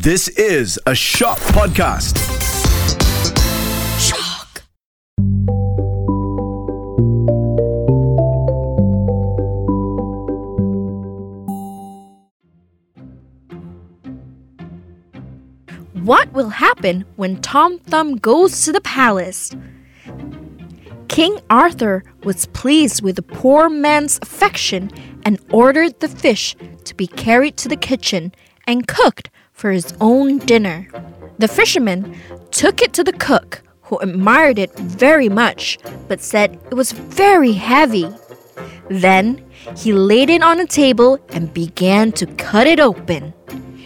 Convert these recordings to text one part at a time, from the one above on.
This is a Shock Podcast. Shock. What will happen when Tom Thumb goes to the palace? King Arthur was pleased with the poor man's affection and ordered the fish to be carried to the kitchen and cooked for his own dinner. The fisherman took it to the cook, who admired it very much but said it was very heavy. Then he laid it on a table and began to cut it open.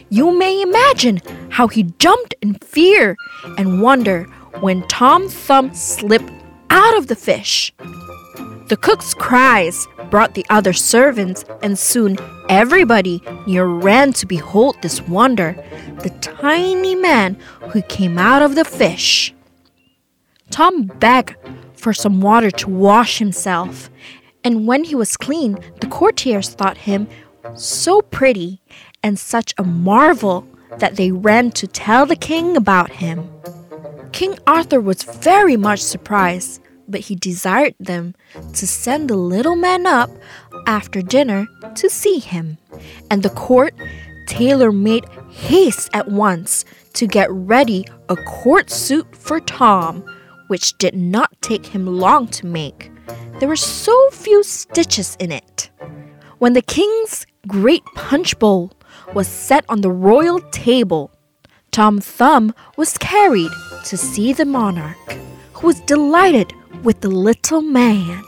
You may imagine how he jumped in fear and wonder when Tom Thumb slipped out of the fish. The cook's cries brought the other servants, and soon everybody near ran to behold this wonder the tiny man who came out of the fish. Tom begged for some water to wash himself, and when he was clean, the courtiers thought him so pretty and such a marvel that they ran to tell the king about him. King Arthur was very much surprised, but he desired them to send the little man up after dinner to see him. And the court tailor made haste at once to get ready a court suit for Tom, which did not take him long to make. There were so few stitches in it. When the king's great punch bowl was set on the royal table, Tom Thumb was carried to see the monarch, who was delighted with the little man.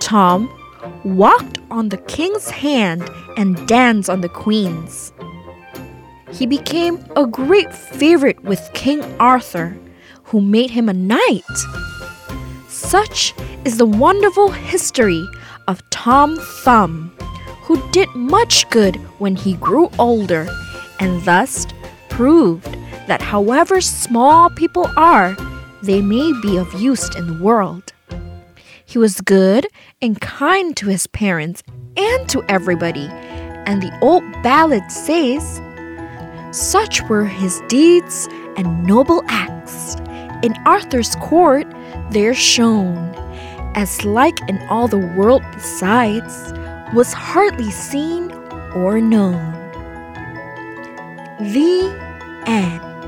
Tom walked on the king's hand and danced on the queen's. He became a great favorite with King Arthur, who made him a knight. Such is the wonderful history of Tom Thumb, who did much good when he grew older and thus proved that however small people are, they may be of use in the world. He was good and kind to his parents and to everybody, and the old ballad says, Such were his deeds and noble acts. In Arthur's court they're shown, as like in all the world besides, was hardly seen or known. The end.